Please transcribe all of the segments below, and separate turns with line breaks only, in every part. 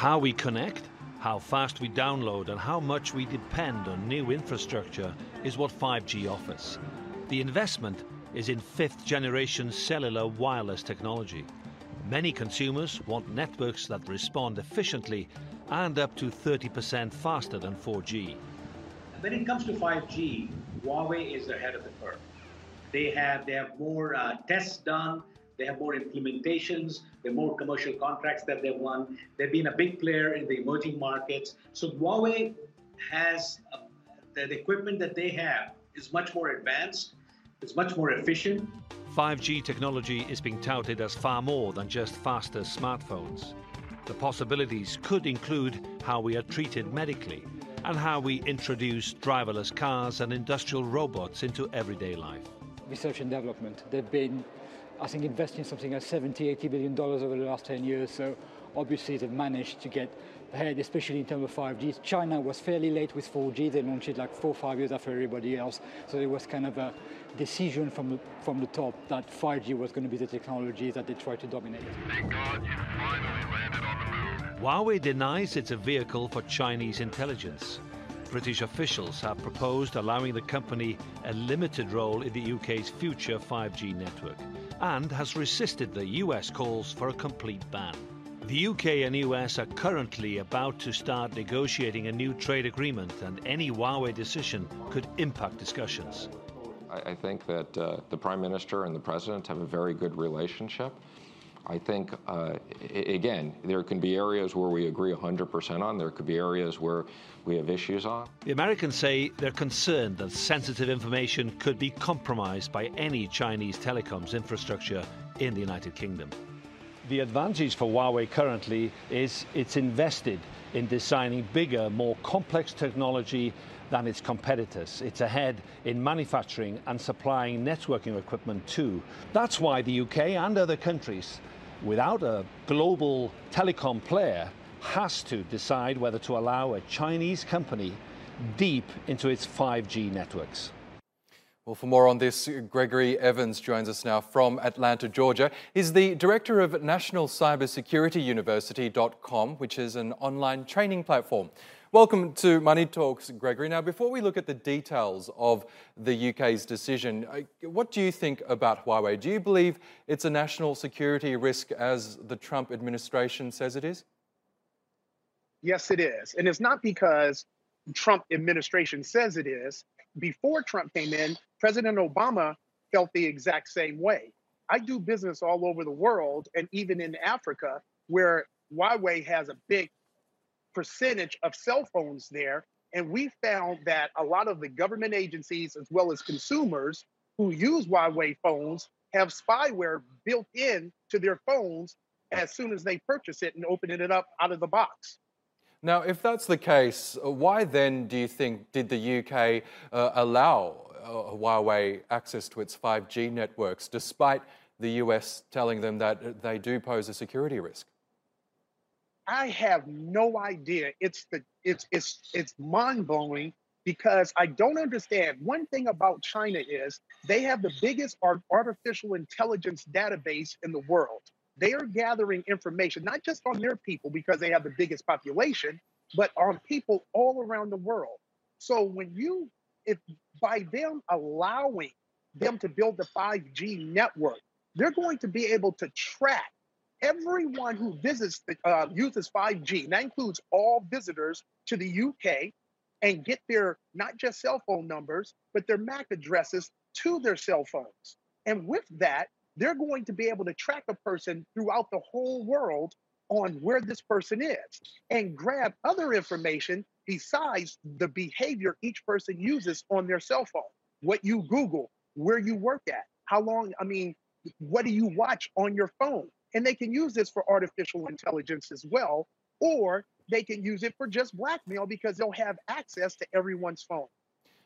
How we connect, how fast we download, and how much we depend on new infrastructure is what 5G offers. The investment is in fifth generation cellular wireless technology. Many consumers want networks that respond efficiently and up to 30% faster than 4G.
When it comes to 5G, Huawei is ahead of the curve. They have they have more uh, tests done, they have more implementations, there are more commercial contracts that they've won. They've been a big player in the emerging markets. So Huawei has uh, the, the equipment that they have is much more advanced, it's much more efficient.
5G technology is being touted as far more than just faster smartphones. The possibilities could include how we are treated medically and how we introduce driverless cars and industrial robots into everyday life.
Research and development. They've been, I think, investing something like 70, 80 billion dollars over the last 10 years. So obviously they've managed to get ahead, especially in terms of 5G. China was fairly late with 4G. They launched it like four, five years after everybody else. So there was kind of a decision from the, from the top that 5G was going to be the technology that they tried to dominate.
Thank God you finally landed on the moon.
Huawei denies it's a vehicle for Chinese intelligence. British officials have proposed allowing the company a limited role in the UK's future 5G network and has resisted the US calls for a complete ban. The UK and US are currently about to start negotiating a new trade agreement, and any Huawei decision could impact discussions.
I, think that uh, the Prime Minister and the President have a very good relationship. I think, uh, again, there can be areas where we agree 100% on, there could be areas where we have issues on.
The Americans say they're concerned that sensitive information could be compromised by any Chinese telecoms infrastructure in the United Kingdom. The advantage for Huawei currently is it's invested in designing bigger, more complex technology than its competitors. It's ahead in manufacturing and supplying networking equipment too. That's why the UK and other countries, without a global telecom player, has to decide whether to allow a Chinese company deep into its 5G networks.
Well, for more on this, Gregory Evans joins us now from Atlanta, Georgia. He's the director of National Cybersecurity University.com, which is an online training platform. Welcome to Money Talks, Gregory. Now, before we look at the details of the UK's decision, uh, what do you think about Huawei? Do you believe it's a national security risk as the Trump administration says it is?
Yes, it is. And it's not because Trump administration says it is. Before Trump came in, President Obama felt the exact same way. I do business all over the world and even in Africa where Huawei has a big percentage of cell phones there. And we found that a lot of the government agencies, as well as consumers who use Huawei phones, have spyware built in to their phones as soon as they purchase it and open it up out of the box.
Now, if that's the case, why then do you think did the UK uh, allow uh, Huawei access to its 5G networks, despite the US telling them that they do pose a security risk?
I have no idea. It's the it's it's it's mind blowing because I don't understand. One thing about China is they have the biggest artificial intelligence database in the world. They are gathering information not just on their people because they have the biggest population, but on people all around the world. So when you if by them allowing them to build the 5G network, they're going to be able to track everyone who visits the, uh, uses 5G, and that includes all visitors to the UK, and get their not just cell phone numbers, but their MAC addresses to their cell phones. And with that, they're going to be able to track a person throughout the whole world on where this person is and grab other information besides the behavior each person uses on their cell phone. What you Google, where you work at, how long, I mean, what do you watch on your phone? And they can use this for artificial intelligence as well, or they can use it for just blackmail because they'll have access to everyone's phone.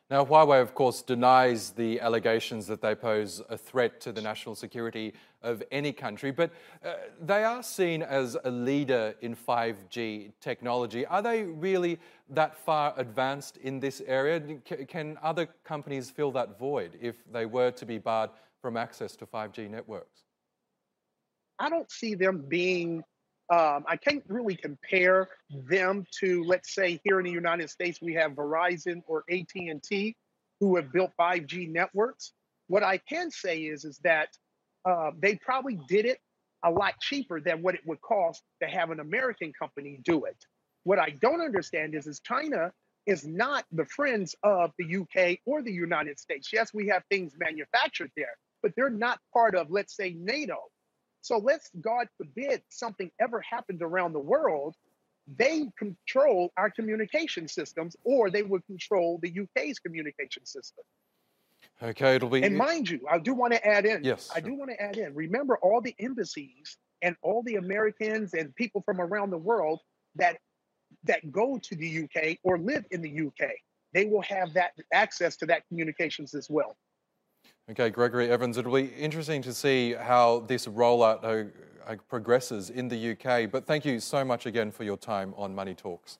Now, Huawei, of course, denies the allegations that they pose a threat to the national security of any country, but uh, they are seen as a leader in 5G technology. Are they really that far advanced in this area? C- can other companies fill that void if they were to be barred from access to 5G networks?
I don't see them being um, I can't really compare them to, let's say, here in the United States, we have Verizon or AT&T who have built 5G networks. What I can say is, is that uh, they probably did it a lot cheaper than what it would cost to have an American company do it. What I don't understand is, is China is not the friends of the UK or the United States. Yes, we have things manufactured there, but they're not part of, let's say, NATO so let's, God forbid, something ever happened around the world, they control our communication systems or they would control the UK's communication system.
Okay, it'll be.
And mind you, I do want to add in.
Yes.
I do want to add in. Remember all the embassies and all the Americans and people from around the world that that go to the UK or live in the UK. They will have that access to that communications as well.
Okay, Gregory Evans, it'll be interesting to see how this rollout uh, uh, progresses in the UK. But thank you so much again for your time on Money Talks.